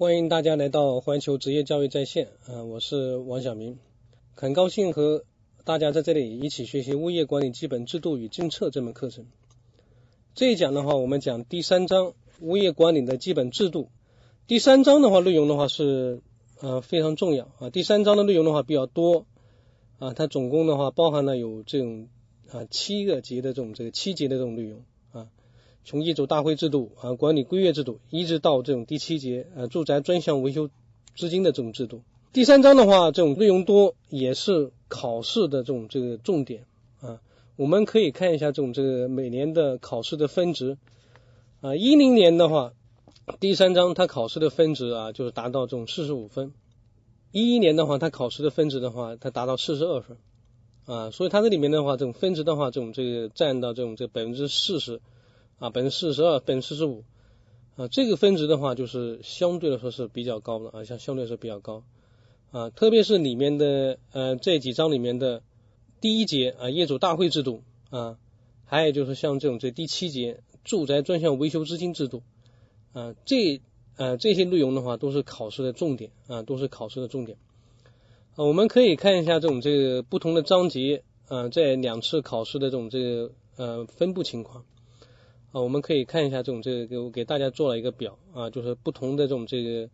欢迎大家来到环球职业教育在线，啊，我是王晓明，很高兴和大家在这里一起学习物业管理基本制度与政策这门课程。这一讲的话，我们讲第三章物业管理的基本制度。第三章的话，内容的话是呃非常重要啊。第三章的内容的话比较多啊，它总共的话包含了有这种啊七个级的这种这个七级的这种内容。从业主大会制度啊，管理规约制度，一直到这种第七节呃住宅专项维修资金的这种制度。第三章的话，这种内容多，也是考试的这种这个重点啊。我们可以看一下这种这个每年的考试的分值啊。一零年的话，第三章它考试的分值啊，就是达到这种四十五分。一一年的话，它考试的分值的话，它达到四十二分啊。所以它这里面的话，这种分值的话，这种这个占到这种这百分之四十。啊，百分之四十二，百分之四十五，啊，这个分值的话，就是相对来说是比较高的啊，像相对来说比较高。啊，特别是里面的呃这几章里面的第一节啊，业主大会制度啊，还有就是像这种这第七节住宅专项维修资金制度。啊，这呃这些内容的话都是考试的重点啊，都是考试的重点。啊，我们可以看一下这种这个不同的章节啊，在两次考试的这种这个呃分布情况。啊，我们可以看一下这种这个，我给大家做了一个表啊，就是不同的这种这个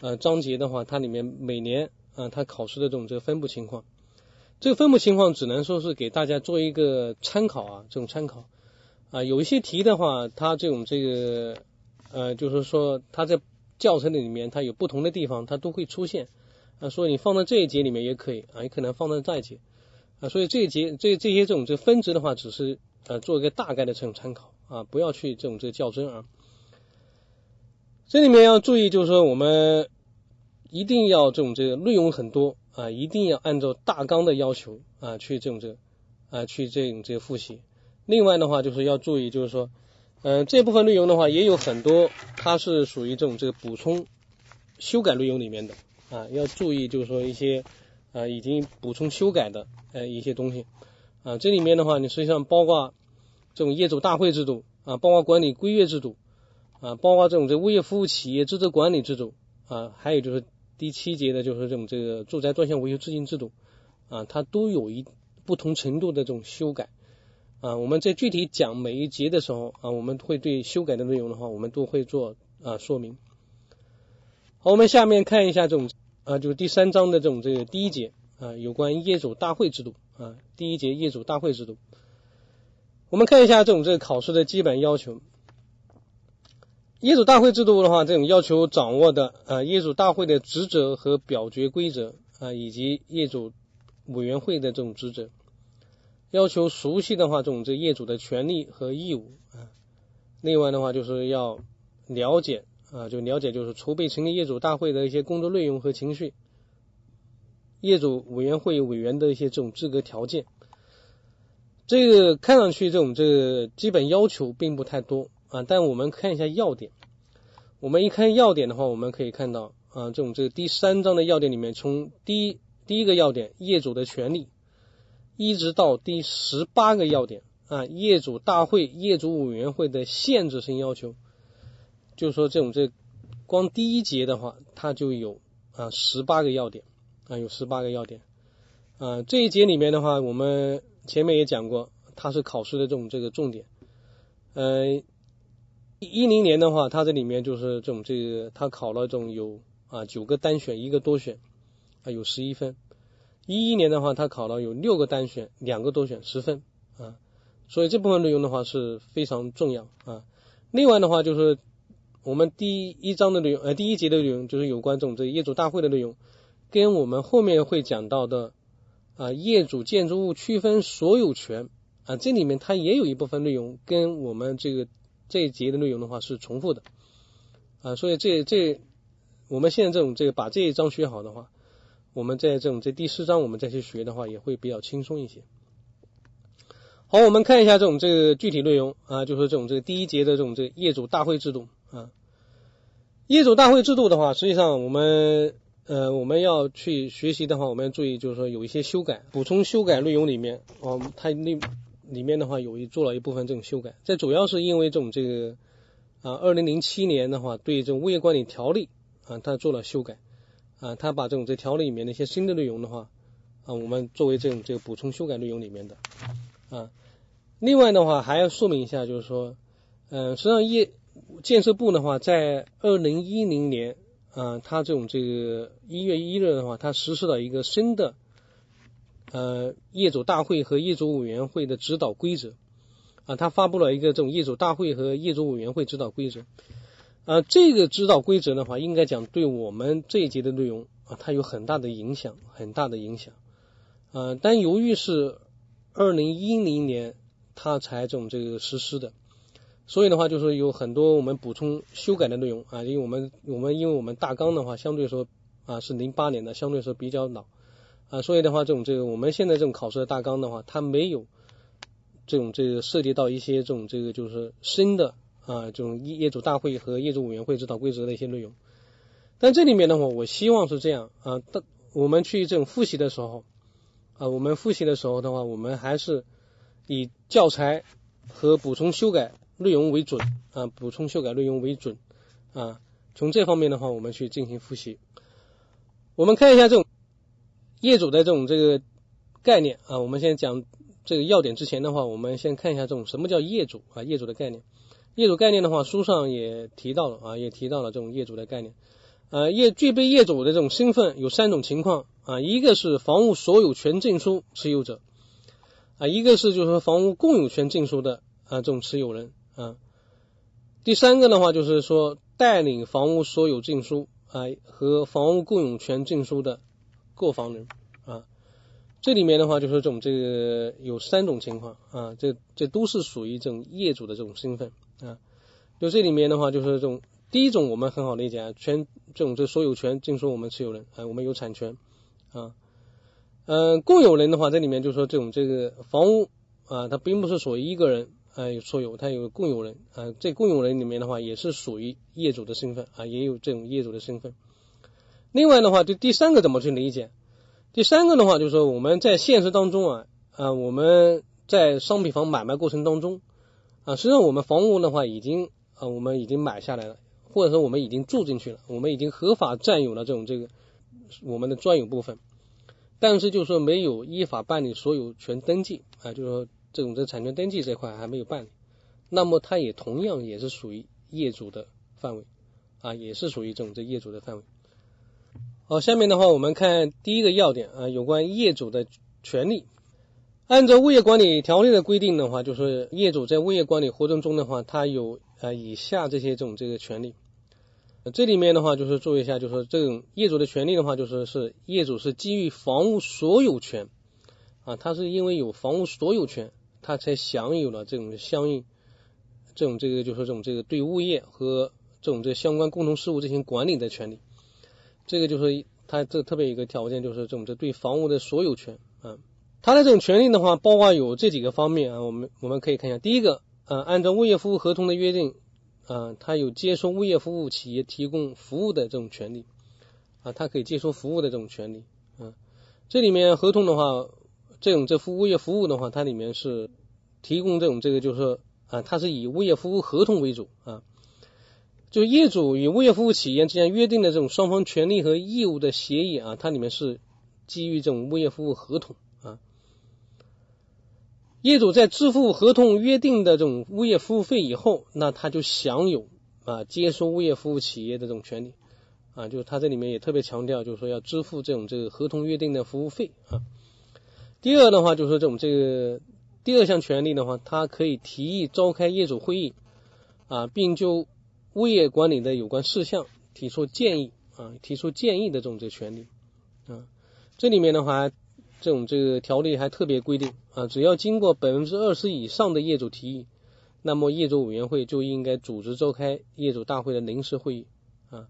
呃章节的话，它里面每年啊它考试的这种这个分布情况，这个分布情况只能说是给大家做一个参考啊，这种参考。啊，有一些题的话，它这种这个呃就是说它在教程里面它有不同的地方，它都会出现。啊，所以你放在这一节里面也可以啊，也可能放在这一节。啊，所以这一节这这些这种这分值的话，只是呃做一个大概的这种参考。啊，不要去这种这个较真啊。这里面要注意，就是说我们一定要这种这个内容很多啊，一定要按照大纲的要求啊去这种这个啊去这种这个复习。另外的话，就是要注意，就是说，嗯，这部分内容的话也有很多，它是属于这种这个补充修改内容里面的啊，要注意，就是说一些啊已经补充修改的呃一些东西啊，这里面的话，你实际上包括。这种业主大会制度啊，包括管理规约制度啊，包括这种这物业服务企业资质管理制度啊，还有就是第七节的就是这种这个住宅专项维修资金制度啊，它都有一不同程度的这种修改啊。我们在具体讲每一节的时候啊，我们会对修改的内容的话，我们都会做啊说明。好，我们下面看一下这种啊，就是第三章的这种这个第一节啊，有关业主大会制度啊，第一节业主大会制度。我们看一下这种这个考试的基本要求。业主大会制度的话，这种要求掌握的啊，业主大会的职责和表决规则啊，以及业主委员会的这种职责，要求熟悉的话，这种这业主的权利和义务啊。另外的话，就是要了解啊，就了解就是筹备成立业主大会的一些工作内容和程序，业主委员会委员的一些这种资格条件。这个看上去这种这个基本要求并不太多啊，但我们看一下要点。我们一看要点的话，我们可以看到啊，这种这个第三章的要点里面，从第一第一个要点业主的权利，一直到第十八个要点啊，业主大会、业主委员会的限制性要求，就是说这种这光第一节的话，它就有啊十八个要点啊，有十八个要点啊。这一节里面的话，我们。前面也讲过，它是考试的这种这个重点。呃，一零年的话，它这里面就是这种这个，它考了这种有啊九个单选一个多选啊有十一分。一一年的话，它考了有六个单选两个多选十分啊，所以这部分内容的话是非常重要啊。另外的话就是我们第一章的内容呃第一节的内容就是有关这种这业主大会的内容，跟我们后面会讲到的。啊，业主建筑物区分所有权啊，这里面它也有一部分内容跟我们这个这一节的内容的话是重复的啊，所以这这我们现在这种这个把这一章学好的话，我们在这种这第四章我们再去学的话也会比较轻松一些。好，我们看一下这种这个具体内容啊，就是这种这个第一节的这种这个业主大会制度啊，业主大会制度的话，实际上我们。呃，我们要去学习的话，我们要注意，就是说有一些修改、补充修改内容里面，哦，它那里面的话有一做了一部分这种修改。这主要是因为这种这个啊，二零零七年的话，对这种物业管理条例啊，他做了修改啊，他把这种这条例里面的一些新的内容的话啊，我们作为这种这个补充修改内容里面的啊。另外的话还要说明一下，就是说，嗯，实际上业建设部的话，在二零一零年啊，他这种这个一月一日的话，他实施了一个新的呃业主大会和业主委员会的指导规则。啊，他发布了一个这种业主大会和业主委员会指导规则。啊，这个指导规则的话，应该讲对我们这一节的内容啊，它有很大的影响，很大的影响。啊，但由于是二零一零年它才这种这个实施的，所以的话就是有很多我们补充修改的内容啊，因为我们我们因为我们大纲的话，相对说啊是零八年的，相对说比较老啊，所以的话这种这个我们现在这种考试的大纲的话，它没有。这种这个涉及到一些这种这个就是新的啊这种业业主大会和业主委员会指导规则的一些内容，但这里面的话，我希望是这样啊，当我们去这种复习的时候啊，我们复习的时候的话，我们还是以教材和补充修改内容为准啊，补充修改内容为准啊，从这方面的话，我们去进行复习。我们看一下这种业主的这种这个概念啊，我们先讲。这个要点之前的话，我们先看一下这种什么叫业主啊？业主的概念，业主概念的话，书上也提到了啊，也提到了这种业主的概念。呃，业具备业主的这种身份有三种情况啊，一个是房屋所有权证书持有者啊，一个是就是说房屋共有权证书的啊这种持有人啊，第三个的话就是说带领房屋所有证书啊和房屋共有权证书的购房人啊。这里面的话就是这种这个有三种情况啊，这这都是属于这种业主的这种身份啊。就这里面的话就是这种第一种我们很好理解啊，全这种这所有权证书我们持有人啊，我们有产权啊。嗯，共有人的话这里面就是说这种这个房屋啊，它并不是属于一个人啊所有，他有共有人啊。这共有人里面的话也是属于业主的身份啊，也有这种业主的身份。另外的话，就第三个怎么去理解？第三个的话，就是说我们在现实当中啊啊，我们在商品房买卖过程当中啊，实际上我们房屋的话已经啊，我们已经买下来了，或者说我们已经住进去了，我们已经合法占有了这种这个我们的专有部分，但是就是说没有依法办理所有权登记啊，就是说这种这产权登记这块还没有办理，那么它也同样也是属于业主的范围啊，也是属于这种这业主的范围。好，下面的话我们看第一个要点啊，有关业主的权利。按照物业管理条例的规定的话，就是业主在物业管理活动中的话，他有啊以下这些这种这个权利。这里面的话就是注意一下，就是这种业主的权利的话，就是是业主是基于房屋所有权啊，他是因为有房屋所有权，他才享有了这种相应这种这个就是这种这个对物业和这种这相关共同事务进行管理的权利。这个就是他这特别一个条件，就是这种这对房屋的所有权啊，他的这种权利的话，包括有这几个方面啊，我们我们可以看一下，第一个啊，按照物业服务合同的约定啊，他有接收物业服务企业提供服务的这种权利啊，他可以接收服务的这种权利啊，这里面合同的话，这种这服物业服务的话，它里面是提供这种这个就是啊，它是以物业服务合同为主啊。就业主与物业服务企业之间约定的这种双方权利和义务的协议啊，它里面是基于这种物业服务合同啊。业主在支付合同约定的这种物业服务费以后，那他就享有啊接收物业服务企业的这种权利啊。就是他这里面也特别强调，就是说要支付这种这个合同约定的服务费啊。第二的话，就是这种这个第二项权利的话，它可以提议召开业主会议啊，并就物业管理的有关事项提出建议啊，提出建议的这种这个权利啊，这里面的话，这种这个条例还特别规定啊，只要经过百分之二十以上的业主提议，那么业主委员会就应该组织召开业主大会的临时会议啊，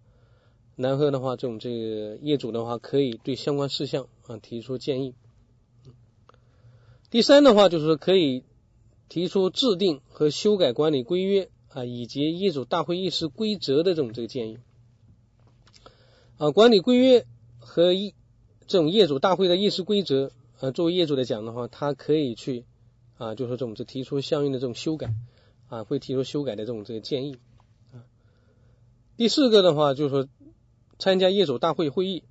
然后的话，这种这个业主的话可以对相关事项啊提出建议。第三的话就是可以提出制定和修改管理规约。啊，以及业主大会议事规则的这种这个建议啊，管理规约和一这种业主大会的议事规则啊，作为业主来讲的话，他可以去啊，就是这种这提出相应的这种修改啊，会提出修改的这种这个建议。第四个的话，就是说参加业主大会会议，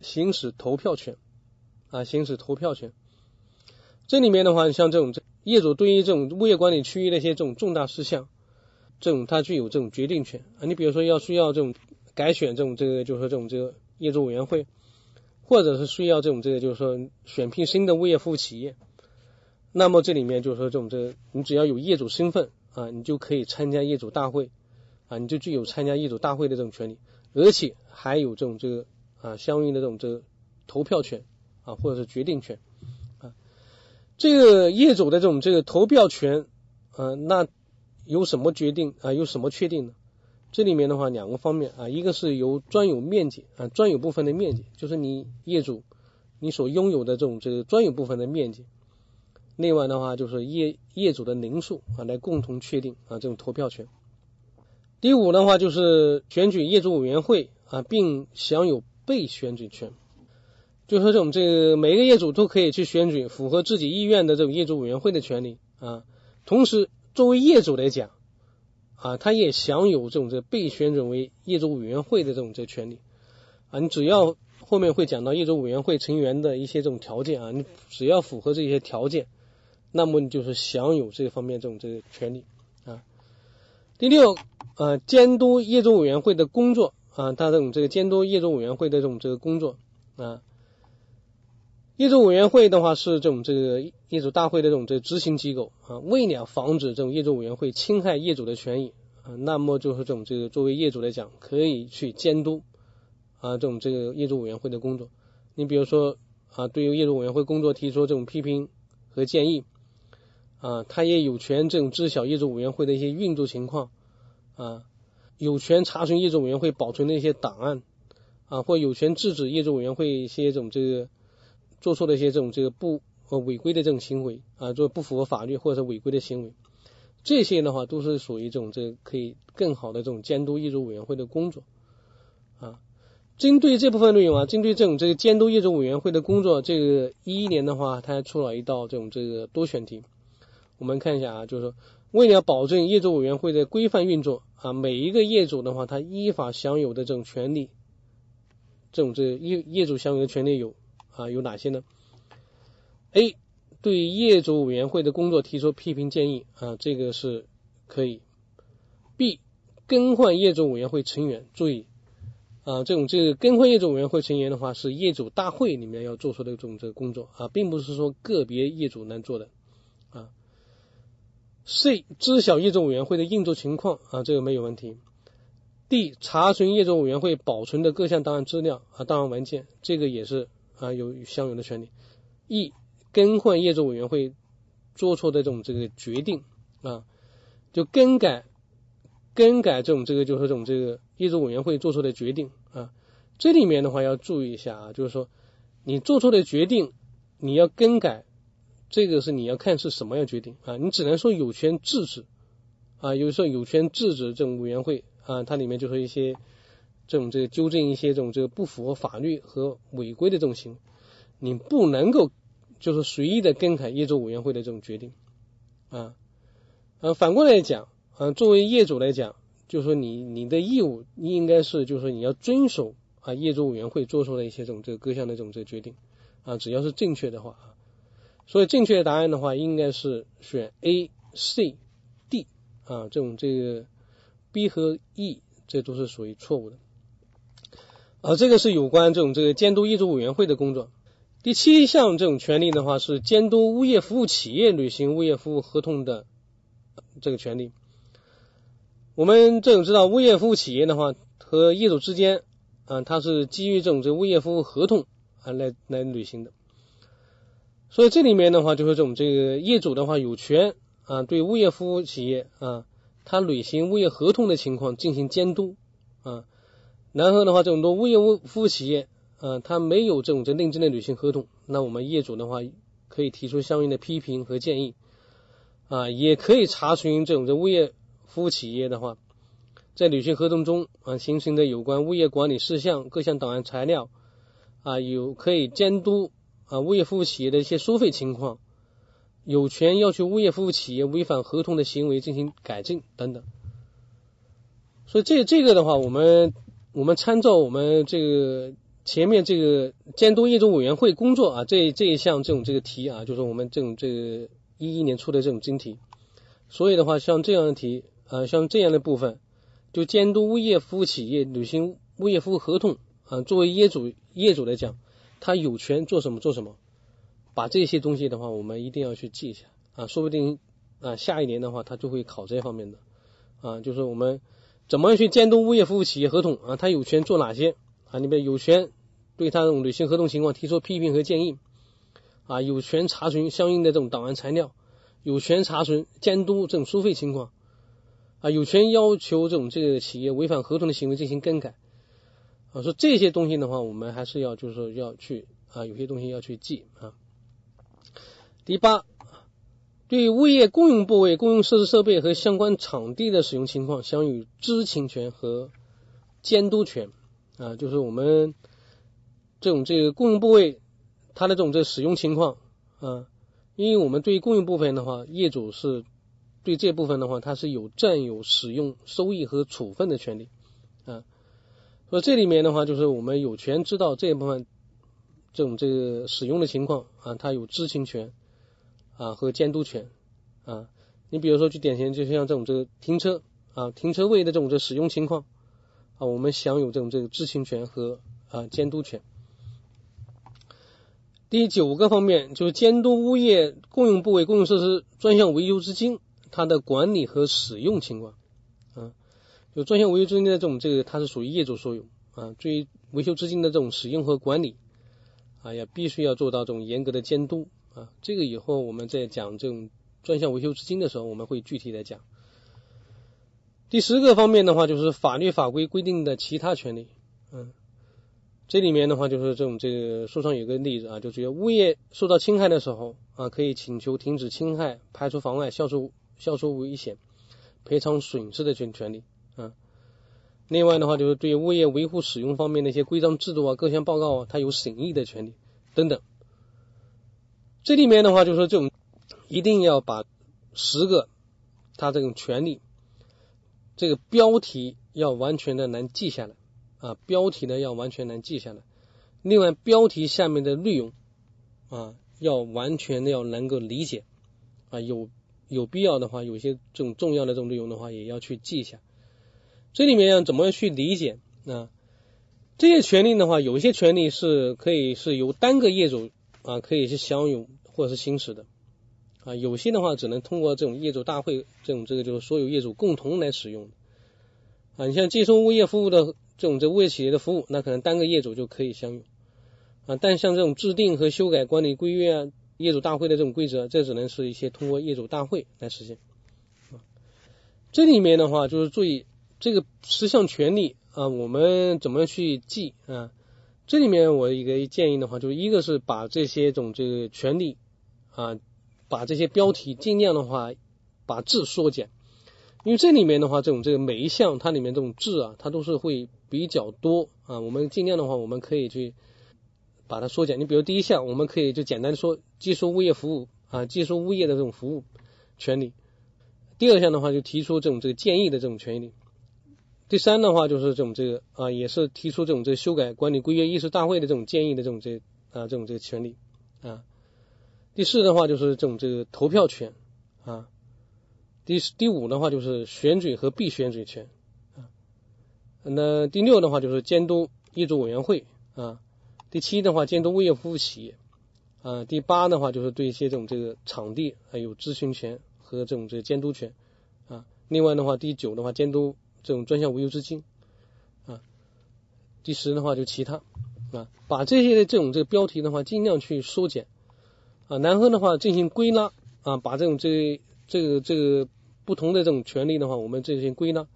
行使投票权啊，行使投票权。这里面的话，像这种业主对于这种物业管理区域的一些这种重大事项，这种他具有这种决定权啊。你比如说要需要这种改选这种这个，就是说这种这个业主委员会，或者是需要这种这个，就是说选聘新的物业服务企业，那么这里面就是说这种这个，你只要有业主身份啊，你就可以参加业主大会啊，你就具有参加业主大会的这种权利。而且还有这种这个啊相应的这种这个投票权啊或者是决定权，这个业主的这种这个投票权啊，那有什么决定啊？有什么确定呢？这里面的话两个方面啊，一个是由专有面积啊专有部分的面积，就是你业主你所拥有的这种这个专有部分的面积，另外的话就是业业主的人数啊来共同确定啊这种投票权。第五的话就是选举业主委员会啊，并享有被选举权，就是说这种这个每个业主都可以去选举符合自己意愿的这种业主委员会的权利啊。同时，作为业主来讲啊，他也享有这种这被选准为业主委员会的这种这权利啊。你只要后面会讲到业主委员会成员的一些这种条件啊，你只要符合这些条件，那么你就是享有这方面这种这个权利啊。第六。啊，监督业主委员会的工作啊，他这种这个监督业主委员会的这种这个工作啊，业主委员会的话是这种这个业主大会的这种这执行机构啊，为了防止这种业主委员会侵害业主的权益啊，那么就是这种这个作为业主来讲，可以去监督啊这种这个业主委员会的工作。你比如说啊，对于业主委员会工作提出这种批评和建议啊，他也有权这种知晓业主委员会的一些运作情况。啊，有权查询业主委员会保存的一些档案啊，或有权制止业主委员会一些这种这个做出了一些这种这个不呃违规的这种行为啊，做不符合法律或者是违规的行为，这些的话都是属于这种这个可以更好的这种监督业主委员会的工作啊。针对这部分内容啊，针对这种这个监督业主委员会的工作，这个一一年的话，它还出了一道这种这个多选题，我们看一下啊，就是说为了保证业主委员会的规范运作。啊，每一个业主的话，他依法享有的这种权利，这种这业业主享有的权利有啊有哪些呢？A 对业主委员会的工作提出批评建议啊，这个是可以。B 更换业主委员会成员，注意啊，这种这个更换业主委员会成员的话，是业主大会里面要做出的这种这个工作啊，并不是说个别业主能做的啊。C 知晓业主委员会的运作情况啊，这个没有问题。D 查询业主委员会保存的各项档案资料啊，档案文件，这个也是啊有相应的权利。E 更换业主委员会做出的这种这个决定啊，就更改更改这种这个就是这种这个业主委员会做出的决定啊，这里面的话要注意一下啊，就是说你做出的决定你要更改。这个是你要看是什么样决定啊，你只能说有权制止啊，有时候有权制止这种委员会啊，它里面就说一些这种这个纠正一些这种这个不符合法律和违规的这种行为，你不能够就是随意的更改业主委员会的这种决定啊，呃，反过来讲啊，作为业主来讲，就是说你你的义务应该是就是说你要遵守啊业主委员会做出的一些这种这个各项的这种这个决定啊，只要是正确的话啊。所以正确的答案的话，应该是选 A、C、D 啊，这种这个 B 和 E 这都是属于错误的。啊，这个是有关这种这个监督业主委员会的工作。第七项这种权利的话，是监督物业服务企业履行物业服务合同的这个权利。我们这种知道，物业服务企业的话和业主之间啊，它是基于这种这物业服务合同啊来来履行的。所以这里面的话，就是这种这个业主的话有权啊，对物业服务企业啊，他履行物业合同的情况进行监督啊。然后的话，这种多物业物服务企业啊，他没有这种这认真的履行合同，那我们业主的话可以提出相应的批评和建议啊，也可以查询这种这物业服务企业的话，在履行合同中啊形成的有关物业管理事项各项档案材料啊，有可以监督。啊，物业服务企业的一些收费情况，有权要求物业服务企业违反合同的行为进行改正等等。所以这这个的话，我们我们参照我们这个前面这个监督业主委员会工作啊，这这一项这种这个题啊，就是我们这种这个一一年出的这种真题。所以的话，像这样的题啊，像这样的部分，就监督物业服务企业履行物业服务合同啊，作为业主业主来讲，他有权做什么做什么。把这些东西的话，我们一定要去记一下啊，说不定啊下一年的话，他就会考这方面的啊，就是我们怎么样去监督物业服务企业合同啊，他有权做哪些啊？你比如有权对他这种履行合同情况提出批评和建议啊，有权查询相应的这种档案材料。有权查询监督这种收费情况啊，有权要求这种这个企业违反合同的行为进行更改啊。说这些东西的话，我们还是要就是说要去啊，有些东西要去记啊。第八，对物业共用部位、共用设施设备和相关场地的使用情况，享有知情权和监督权啊。就是我们这种这个共用部位它的这种这使用情况啊。因为我们对于公用部分的话，业主是对这部分的话，他是有占有、使用、收益和处分的权利啊。所以这里面的话，就是我们有权知道这一部分这种这个使用的情况啊，他有知情权啊和监督权啊。你比如说，就典型就像这种这个停车啊，停车位的这种这使用情况啊，我们享有这种这个知情权和啊监督权。第九个方面就是监督物业共用部位、共用设施专项维修资金它的管理和使用情况啊，就专项维修资金的这种这个它是属于业主所有啊，对于维修资金的这种使用和管理啊，也必须要做到这种严格的监督啊。这个以后我们在讲这种专项维修资金的时候，我们会具体的讲。第十个方面的话，就是法律法规规定的其他权利，嗯。这里面的话就是这种这个书上有个例子啊，就是物业受到侵害的时候啊，可以请求停止侵害、排除妨碍、消除消除危险、赔偿损失的权权利啊。另外的话就是对物业维护使用方面的一些规章制度啊、各项报告啊，它有审议的权利等等。这里面的话就是说这种一定要把十个它这种权利这个标题要完全的能记下来。啊，标题呢要完全能记下来。另外，标题下面的内容啊，要完全的要能够理解啊。有有必要的话，有些这种重要的这种内容的话，也要去记一下。这里面要怎么去理解啊？这些权利的话，有一些权利是可以是由单个业主啊可以是享有或者是行使的啊。有些的话，只能通过这种业主大会这种这个就是所有业主共同来使用啊。你像接收物业服务的。这种这物业企业的服务，那可能单个业主就可以享有啊。但像这种制定和修改管理规约啊，业主大会的这种规则，这只能是一些通过业主大会来实现啊。这里面的话就是注意这个十项权利啊，我们怎么去记啊？这里面我一个建议的话，就是一个是把这些种这个权利啊，把这些标题尽量的话把字缩减。因为这里面的话，这种这个每一项它里面这种字啊，它都是会比较多啊。我们尽量的话，我们可以去把它缩减。你比如第一项，我们可以就简单说，接收物业服务啊，接收物业的这种服务权利。第二项的话，就提出这种这个建议的这种权利。第三的话，就是这种这个啊，也是提出这种这修改管理规约议事大会的这种建议的这种这啊这种这个权利啊。第四的话，就是这种这个投票权啊。第第五的话就是选举和被选举权啊，那第六的话就是监督业主委员会啊，第七的话监督物业服务企业啊，第八的话就是对一些这种这个场地还有咨询权和这种这个监督权啊，另外的话第九的话监督这种专项维修资金啊，第十的话就其他啊，把这些的这种这个标题的话尽量去缩减啊，然后的话进行归纳啊，把这种这这个这个。不同的这种权利的话，我们进行归纳，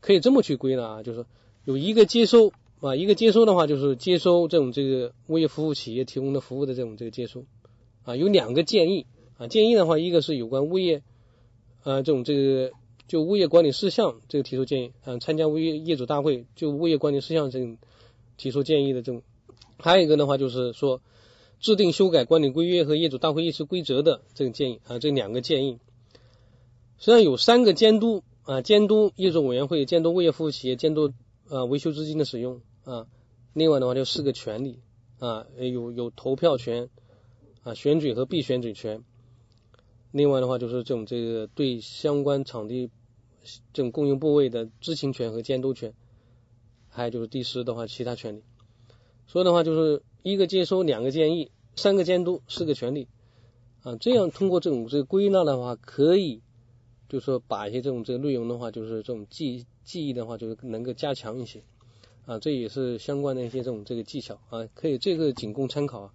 可以这么去归纳啊，就是有一个接收啊，一个接收的话就是接收这种这个物业服务企业提供的服务的这种这个接收啊，有两个建议啊，建议的话，一个是有关物业啊这种这个就物业管理事项这个提出建议啊，参加物业业主大会就物业管理事项这种提出建议的这种，还有一个的话就是说制定修改管理规约和业主大会议事规则的这种建议啊，这两个建议。实际上有三个监督啊，监督业主委员会、监督物业服务企业、监督啊维修资金的使用啊，另外的话就四个权利啊，有有投票权啊，选举和被选举权。另外的话就是这种这个对相关场地这种供应部位的知情权和监督权，还有就是第十的话其他权利。所以的话就是一个接收，两个建议，三个监督，四个权利啊。这样通过这种这个归纳的话，可以就是说把一些这种这个内容的话，就是这种记记忆的话，就是能够加强一些啊。这也是相关的一些这种这个技巧啊，可以这个仅供参考啊。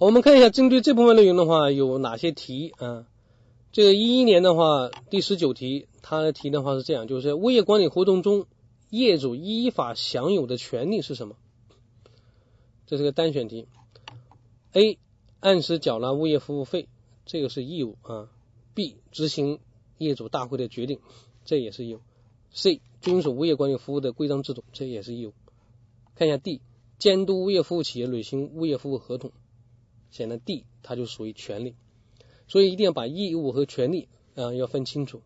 我们看一下，针对这部分内容的话，有哪些题啊？这个一一年的话，第十九题，它的题的话是这样，就是物业管理活动中，业主依法享有的权利是什么？这是个单选题。A. 按时缴纳物业服务费，这个是义务啊。B. 执行业主大会的决定，这也是义务。C. 遵守物业管理服务的规章制度，这也是义务。看一下 D. 监督物业服务企业履行物业服务合同。显然 D 它就属于权利，所以一定要把义务和权利啊要分清楚。